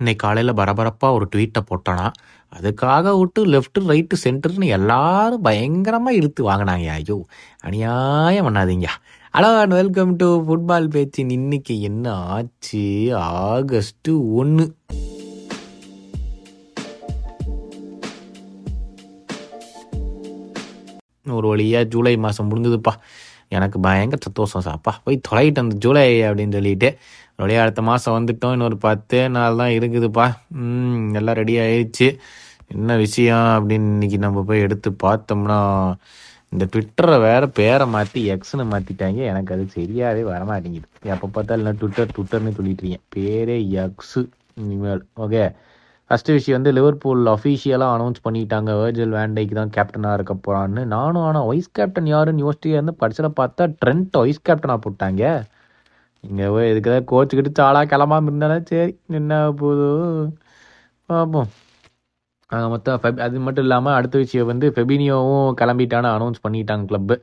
இன்னைக்கு காலையில் பரபரப்பாக ஒரு ட்வீட்டை போட்டோன்னா அதுக்காக விட்டு லெஃப்ட் ரைட்டு சென்டர்னு எல்லாரும் பயங்கரமாக இழுத்து வாங்கினாங்க ஐயோ அநியாயம் பண்ணாதீங்க hello and welcome to football பேச்சின் இன்னைக்கு என்ன ஆச்சு? ஆகஸ்ட்டு ஒன்று ஒரு வழியாக ஜூலை மாதம் முடிஞ்சதுப்பா. எனக்கு பயங்கர சந்தோஷம் சாப்பா. போய் தொலைகிட்டு அந்த ஜூலை அப்படின்னு சொல்லிட்டு அப்படியே அடுத்த மாதம் வந்துட்டோம். இன்னொரு பத்தே நாள் தான் இருக்குதுப்பா. எல்லாம் ரெடி ஆயிடுச்சு என்ன விஷயம் அப்படின்னு இன்னைக்கு நம்ம போய் எடுத்து பார்த்தோம்னா இந்த ட்விட்டரை வேற பேரை மாற்றி எக்ஸ்னு மாற்றிட்டாங்க எனக்கு அது சரியாகவே வரமாட்டேங்குது. எப்போ பார்த்தாலும் நான் ட்விட்டர் ட்விட்டர்னு சொல்லிட்டு இருக்கேன் பேரே எக்ஸு இனிமேல். ஓகே. ஃபஸ்ட்டு விஷயம் வந்து லிவர்பூல் அஃபீஷியலாக அனௌன்ஸ் பண்ணிட்டாங்க. வேர்ஜில் வேண்டைக்கு தான் கேப்டனாக இருக்க போகிறான்னு நானும் ஆனால் வைஸ் கேப்டன் யாருன்னு யோசிச்சு இருந்து படிச்சதை பார்த்தா ட்ரெண்ட் வைஸ் கேப்டனாக போட்டாங்க. இங்கே போய் இதுக்கு தான் கோச்சுக்கிட்டு சாலா கிளம்பாம இருந்தாலும் சரி. என்ன போதோ பார்ப்போம். நாங்கள் மொத்தம் ஃபெப் அது மட்டும் இல்லாமல் அடுத்த விஷயம் வந்து ஃபெபினியோவும் கிளம்பிட்டான அனௌன்ஸ் பண்ணிட்டாங்க கிளப்பு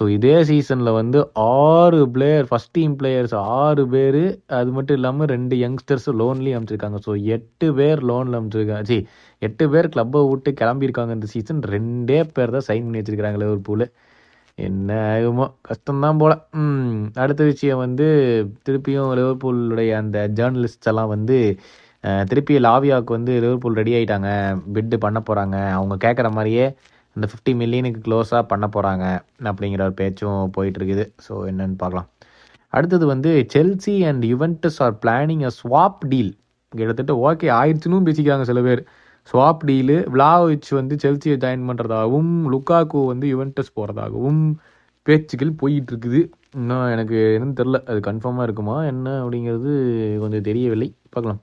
ஸோ இதே சீசனில் வந்து ஆறு பிளேயர் ஃபஸ்ட் டீம் பிளேயர்ஸ் ஆறு பேர் அது மட்டும் இல்லாமல் ரெண்டு யங்ஸ்டர்ஸ் லோன்லேயும் அமைச்சிருக்காங்க ஸோ எட்டு பேர் லோனில் அமைச்சிருக்காங்க சி எட்டு பேர் கிளப்பை விட்டு கிளம்பியிருக்காங்க இந்த சீசன் ரெண்டே பேர் தான் சைன் பண்ணி வச்சிருக்காங்க லிவர்பூல் என்ன ஆகுமோ கஷ்டம்தான் போல. ம் அடுத்த விஷயம் வந்து திருப்பியும் லிவர்பூலுடைய அந்த ஜேர்னலிஸ்ட்ஸ் எல்லாம் வந்து திருப்பி லாவியாவுக்கு வந்து லிவர்பூல் ரெடி ஆகிட்டாங்க பிட்டு பண்ண போகிறாங்க அவங்க கேட்குற மாதிரியே அந்த ஃபிஃப்டி மில்லியனுக்கு க்ளோஸாக பண்ண போகிறாங்க அப்படிங்கிற ஒரு பேச்சும் போயிட்டுருக்குது. ஸோ என்னன்னு பார்க்கலாம். அடுத்தது வந்து Chelsea and Juventus are planning a swap deal கிட்டத்தட்ட ஓகே ஆயிடுச்சுன்னு பேசிக்கிறாங்க சில பேர். ஸ்வாப் டீலு விளாவிச் வந்து செல்சியை ஜாயின் பண்ணுறதாகவும் லுக்காக்கு வந்து யுவென்டஸ் போகிறதாகவும் பேச்சுக்கள் போயிட்டு இருக்குது இன்னும் எனக்கு என்னன்னு தெரில அது கன்ஃபார்மாக இருக்குமா என்ன அப்படிங்கிறது கொஞ்சம் தெரியவில்லை. பார்க்கலாம்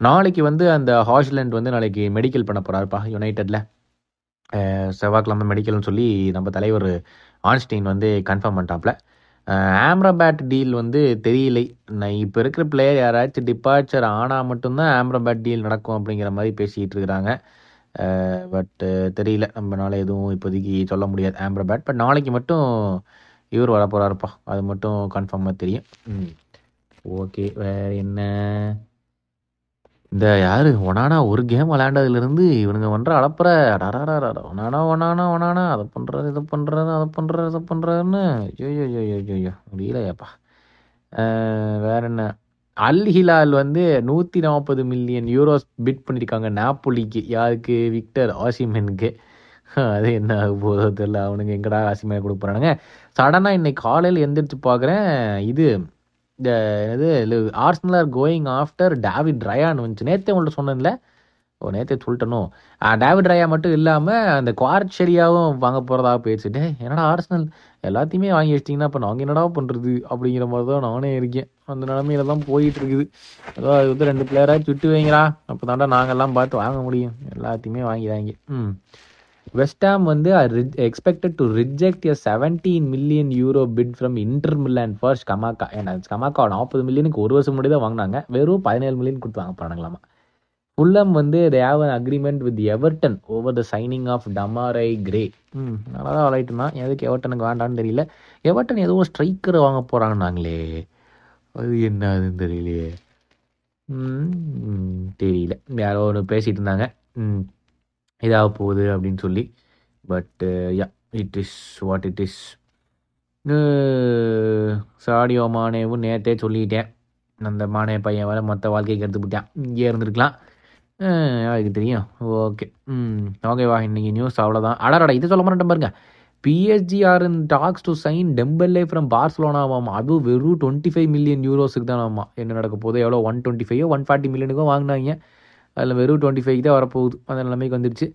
நாளைக்கு வந்து அந்த ஹாஷ்லேண்ட் வந்து நாளைக்கு மெடிக்கல் பண்ண போகிறாருப்பா யுனைடெட்டில் செவ்வாய்க்கிழமை மெடிக்கல்னு சொல்லி நம்ம தலைவர் ஆன்ஸ்டீன் வந்து கன்ஃபார்ம் பண்ணிட்டாப்ல ஆம்ரபேட் டீல் வந்து தெரியலை. நான் இப்போ இருக்கிற பிளேயர் யாராச்சும் டிபார்ச்சர் ஆனால் மட்டும்தான் ஆம்ரபேட் டீல் நடக்கும் அப்படிங்கிற மாதிரி பேசிகிட்டு இருக்கிறாங்க பட்டு தெரியல. நம்மளால எதுவும் இப்போதைக்கு சொல்ல முடியாது ஆம்ரபேட். பட் நாளைக்கு மட்டும் இவர் வரப்போகிறாருப்பா அது மட்டும் கன்ஃபார்மாக தெரியும். ம். ஓகே. வேறு என்ன? இந்த யாரு? ஒனானா ஒரு கேம் விளையாண்டதுலேருந்து இவனுங்க பண்ணுற அளப்புற. டராரா ஒனானா ஒனானா ஒனானா. அதை பண்ணுறது இதை பண்ணுறது அதை பண்ணுறது இதை பண்ணுறதுன்னு ஐயோ ஐயோ ஐயோ ஐயோ முடியலையாப்பா. வேற என்ன அல் ஹிலால் வந்து நூற்றி நாற்பது மில்லியன் யூரோஸ் பிட் பண்ணியிருக்காங்க நாப்பொலிக்கு. யாருக்கு? விக்டர் ஆசிமெனுக்கு. அது என்ன ஆக போதோ தெரியல. அவனுங்க எங்கடா ஆசிமே கொடுக்க போகிறானுங்க சடனாக இன்னைக்கு காலையில் எந்திரிச்சு பார்க்குறேன் இது இந்த என்னது Arsenal are going after David rayon வந்துச்சு. நேற்றே உங்கள்ட்ட சொன்னேன்ல. ஓ நேற்றே சொல்லிட்டனும் டேவிட் ரயா மட்டும் இல்லாமல் அந்த குவார்ச்செரியாவும் வாங்க போகிறதா போயிடுச்சு என்னடா ஆர்ஸ்னல் எல்லாத்தையுமே வாங்கி வச்சிட்டிங்கன்னா இப்போ நாங்கள் என்னடா பண்ணுறது அப்படிங்கிற மாதிரி தான் நானே இருக்கேன். அந்த நிலமையில தான் போயிட்டுருக்குது ஏதோ அது வந்து ரெண்டு பிளேயராக சுட்டு வைங்களா அப்போ தாண்டா நாங்கள்லாம் பார்த்து வாங்க முடியும். எல்லாத்தையுமே வாங்கி வாங்கி ம். வெஸ்டாம் வந்து expected to reject a seventeen million euro bid from Inter Milan first கமாக்கா ஏன்னா கமாக்கா நாற்பது மில்லியனுக்கு ஒரு வருஷம் முன்னாடி தான் வாங்கினாங்க. வெறும் பதினேழு மில்லியன் கொடுத்து வாங்க போனாங்களாமா ஃபுல்லம் வந்து they have an agreement with Everton over the signing of Demarai Gray ம் நல்லா தான் விளையாட்டு தான் எதுக்கு எவர்டனுக்கு வேண்டான்னு தெரியல. எவர்டன் ஏதோ ஸ்ட்ரைக்கர் வாங்க போகிறாங்கன்னாங்களே அது என்ன அதுன்னு தெரியலையே. ம் தெரியல. யாரோ ஒன்று பேசிகிட்டு இருந்தாங்க. ம். இதாக போகுது அப்படின்னு சொல்லி. But yeah it is what it is Sadio மானேவும் நேற்றே சொல்லிட்டேன். அந்த மானே பையன் வர மொத்த வாழ்க்கையை எடுத்து விட்டான். இங்கே இருந்திருக்கலாம். அதுக்கு தெரியும். ஓகே ம் ஓகேவா இன்றைக்கி நியூஸ் அவ்வளோதான் அடராடா இது சொல்ல மாட்டேன் பாருங்க. PSG are in talks to sign Dembele from பார்சலோனாவாம் அதுவும் வெறும் டுவெண்ட்டி ஃபைவ் மில்லியன் யூரோஸுக்கு தான் ஆமாம் என்ன நடக்க போகுது? எவ்வளோ one twenty five one forty மில்லியனுக்கும் வாங்கினாங்க. அதில் வெறும் டுவெண்ட்டி ஃபைவ் தான் வரப்போகுது. அந்த நிலைமைக்கு வந்துடுச்சு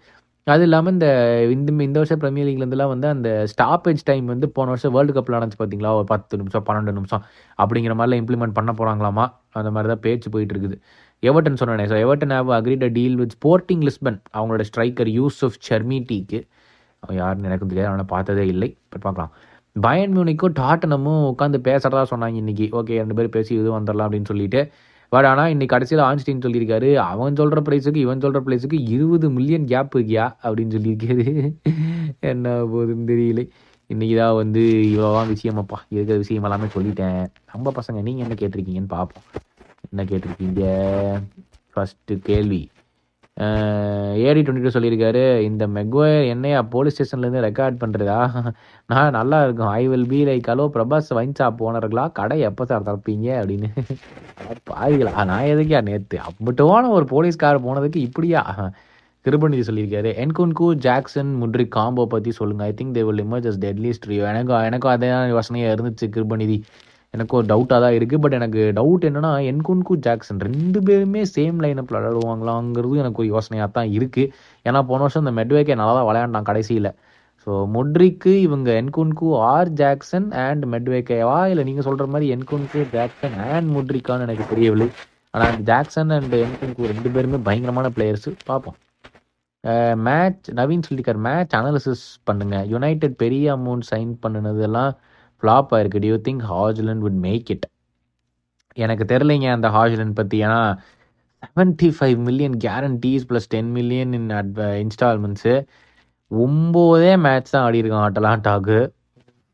அது இல்லாமல் இந்த இந்த இந்த வருஷம் ப்ரீமியர் லீக்லேருந்துலாம் வந்து அந்த ஸ்டாப்பேஜ் டைம் வந்து போன வருஷம் வேர்ல்டு கப்பில் நடந்துச்சு பார்த்தீங்களா ஒரு பத்து நிமிஷம் பன்னெண்டு நிமிஷம். அப்படிங்கிற மாதிரிலாம் இம்ப்ளிமெண்ட் பண்ண போகிறாங்களாமா அந்த மாதிரி தான் பேச்சு போயிட்டு இருக்குது. எவர்டன் சொன்னேன் so Everton have agreed a deal with Sporting Lisbon அவங்களோட ஸ்ட்ரைக்கர் யூசுஃப் ஷர்மிட்டிக்கு அவன் யாருன்னு எனக்கு தெரியாது அவனை பார்த்ததே இல்லை. பட் பார்க்கலாம். பயன் மியூனிக்கும் டாட்டனமும் உட்காந்து பேசுறதா சொன்னாங்க இன்றைக்கி ஓகே ரெண்டு பேரும் பேசி இது வந்துடலாம் அப்படின்னு சொல்லிட்டு பட் ஆனால் இன்னைக்கு கடைசியில் ஆன்ஸ்டீன் சொல்லியிருக்காரு அவன் சொல்கிற ப்ரைஸுக்கு இவன் சொல்கிற ப்ரைஸுக்கு இருபது மில்லியன் கேப் இருக்கியா? அப்படின்னு சொல்லியிருக்காரு. என்ன போகுதுன்னு தெரியல. இன்னைக்கு தான் வந்து இவ்வளோதான் விஷயமாப்பா. இருக்கிற விஷயம் எல்லாமே சொல்லிட்டேன். நம்ம பசங்க நீங்கள் என்ன கேட்டிருக்கீங்கன்னு பார்ப்போம். என்ன கேட்டிருக்கீங்க? ஃபஸ்ட்டு கேள்வி. ஏடி டுவெண்ட்டி டூ சொல்லியிருக்காரு இந்த மெக்வயர் என்னையா போலீஸ் ஸ்டேஷன்லேருந்து ரெக்கார்ட் பண்ணுறதா நான் நல்லா இருக்கும். I will be like hello Prabhas wine shop ஓனர்களா கடை எப்போ சார் திறப்பீங்க? அப்படின்னு. பாதிக்கலாம் நான் எதுக்கியா நேற்று அப்பட்டுவான ஒரு போலீஸ்கார் போனதுக்கு இப்படியா? கிருபநிதி சொல்லியிருக்காரு என்குன்கு ஜாக்சன் முட்ரி காம்போ பற்றி சொல்லுங்கள் I think they will emerge as deadliest Rio எனக்கும் எனக்கும் அதே யோசனையாக இருந்துச்சு கிருபநிதி எனக்கு ஒரு டவுட்டாக தான் இருக்குது பட் எனக்கு டவுட் என்னென்னா என்குன்கு ஜாக்சன் ரெண்டு பேருமே சேம் லைனப்பில் விளையாடுவாங்களாங்கிறது எனக்கு ஒரு யோசனையாக தான் இருக்குது ஏன்னா போன வருஷம் இந்த மெட்வேக்கே நல்லா தான் விளையாண்டான் கடைசியில். ஸோ முட்ரிக்கு இவங்க என்குன்கு ஆர் ஜாக்சன் அண்ட் மெட்வேக்கேவா இல்லை நீங்கள் சொல்கிற மாதிரி என்குன்கு ஜாக்சன் அண்ட் முட்ரிக்கான்னு எனக்கு தெரியவில்லை. ஆனால் ஜாக்சன் அண்ட் என்குன்கு ரெண்டு பேருமே பயங்கரமான பிளேயர்ஸு பார்ப்போம். மேட்ச் நவீன் சொல்லிக்கார் மேட்ச் அனாலிசிஸ் பண்ணுங்கள் யுனைடெட் பெரிய அமௌண்ட் சைன் பண்ணினதெல்லாம் ஃப்ளாப் ஆயிருக்கு. Do you think Hojlund would make it எனக்கு தெரிலைங்க அந்த ஹாஜ்லண்ட் பற்றி ஏன்னா seventy five million guarantees plus ten million in அட்வ இன்ஸ்டால்மெண்ட்ஸு ஒம்போதே மேட்ச் தான் ஆடியிருக்கான் அட்டலாண்டாக்கு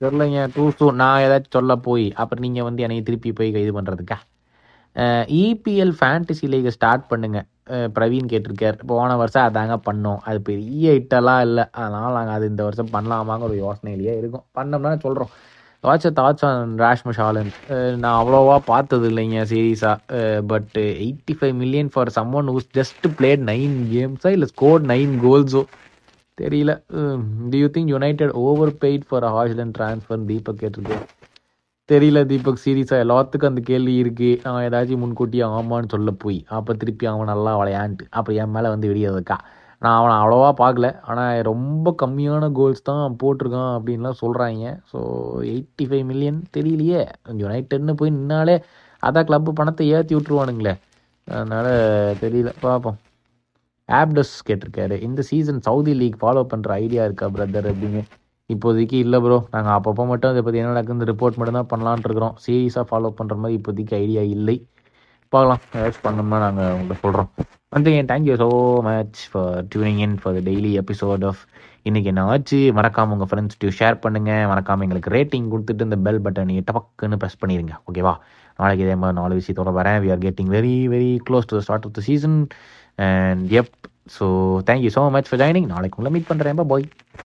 தெரிலைங்க டூ டூ நான் ஏதாச்சும் சொல்ல போய் அப்புறம் நீங்கள் வந்து என்னை திருப்பி போய் இது பண்ணுறதுக்கா இபிஎல் ஃபேண்டசி லீகை ஸ்டார்ட் பண்ணுங்க. பிரவீன் கேட்டிருக்கார். போன வருஷம் அதாங்க பண்ணோம். அது பெரிய ஹிட்டெல்லாம் இல்லை. அதனால் நாங்கள் அது இந்த வருஷம் பண்ணலாமாங்க ஒரு யோசனையிலேயே இருக்கும். பண்ணோம்னா சொல்கிறோம் what's thoughts on Rasmus Hojlund நான் அவ்வளோவா பார்த்தது இல்லைங்க சீரீஸாக but eighty five million for some one who's just played nine கேம்ஸா இல்லை ஸ்கோர் நைன் கோல்ஸோ தெரியல. Do you think United overpaid for Hojlund transfer Deepak கேட்டிருக்கு. தெரியல தீபக் சீரியஸாக எல்லாத்துக்கும் அந்த கேள்வி இருக்குது அவன் ஏதாச்சும் முன்கூட்டியே ஆமான்னு சொல்ல போய். அப்போ திருப்பி அவன் நல்லா விளையாண்டு. அப்புறம் என் மேலே வந்து விடியதுக்கா நான் அவனை அவ்வளோவா பார்க்கல. ஆனால் ரொம்ப கம்மியான கோல்ஸ் தான் போட்டிருக்கான் அப்படின்லாம் சொல்கிறாங்க ஸோ எயிட்டி ஃபைவ் மில்லியன் தெரியலையே. யுனைடெட்னு போய் நின்னாலே அதான் கிளப்பு பணத்தை ஏற்றி விட்ருவானுங்களே அதனால் தெரியல. பார்ப்போம். ஆப்டஸ் கேட்டிருக்காரு. இந்த சீசன் சவுதி லீக் ஃபாலோ பண்ணுற ஐடியா இருக்கா பிரதர் அப்படின்னு. இப்போதைக்கு இல்லை ப்ரோ நாங்கள் அப்பப்போ மட்டும் அதை பற்றி என்ன நடக்குது ரிப்போர்ட் மட்டும் தான் பண்ணலான்ட்டு இருக்கிறோம். சீரியஸாக ஃபாலோ பண்ணுற மாதிரி இப்போதைக்கு ஐடியா இல்லை. பார்க்கலாம். ஏதாச்சும் பண்ணோம்னா நாங்கள் உங்களை சொல்கிறோம் வந்து என் thank you so much for tuning in for the daily episode of இன்றைக்கி என்ன ஆச்சு மறக்காமல் உங்கள் ஃப்ரெண்ட்ஸ் ஷேர் பண்ணுங்கள் மறக்காமல் எங்களுக்கு ரேட்டிங் கொடுத்துட்டு இந்த பெல் பட்டன் டபக்குன்னு ப்ரெஸ் பண்ணிடுங்க ஓகேவா நாளைக்கு இதே மாதிரி நாலு விஷயத்தோட வரேன். We are getting very very close to the start of the season and எப் so thank you so much for joining நாளைக்கு உங்களை மீட் பண்ணுறேன் பாய்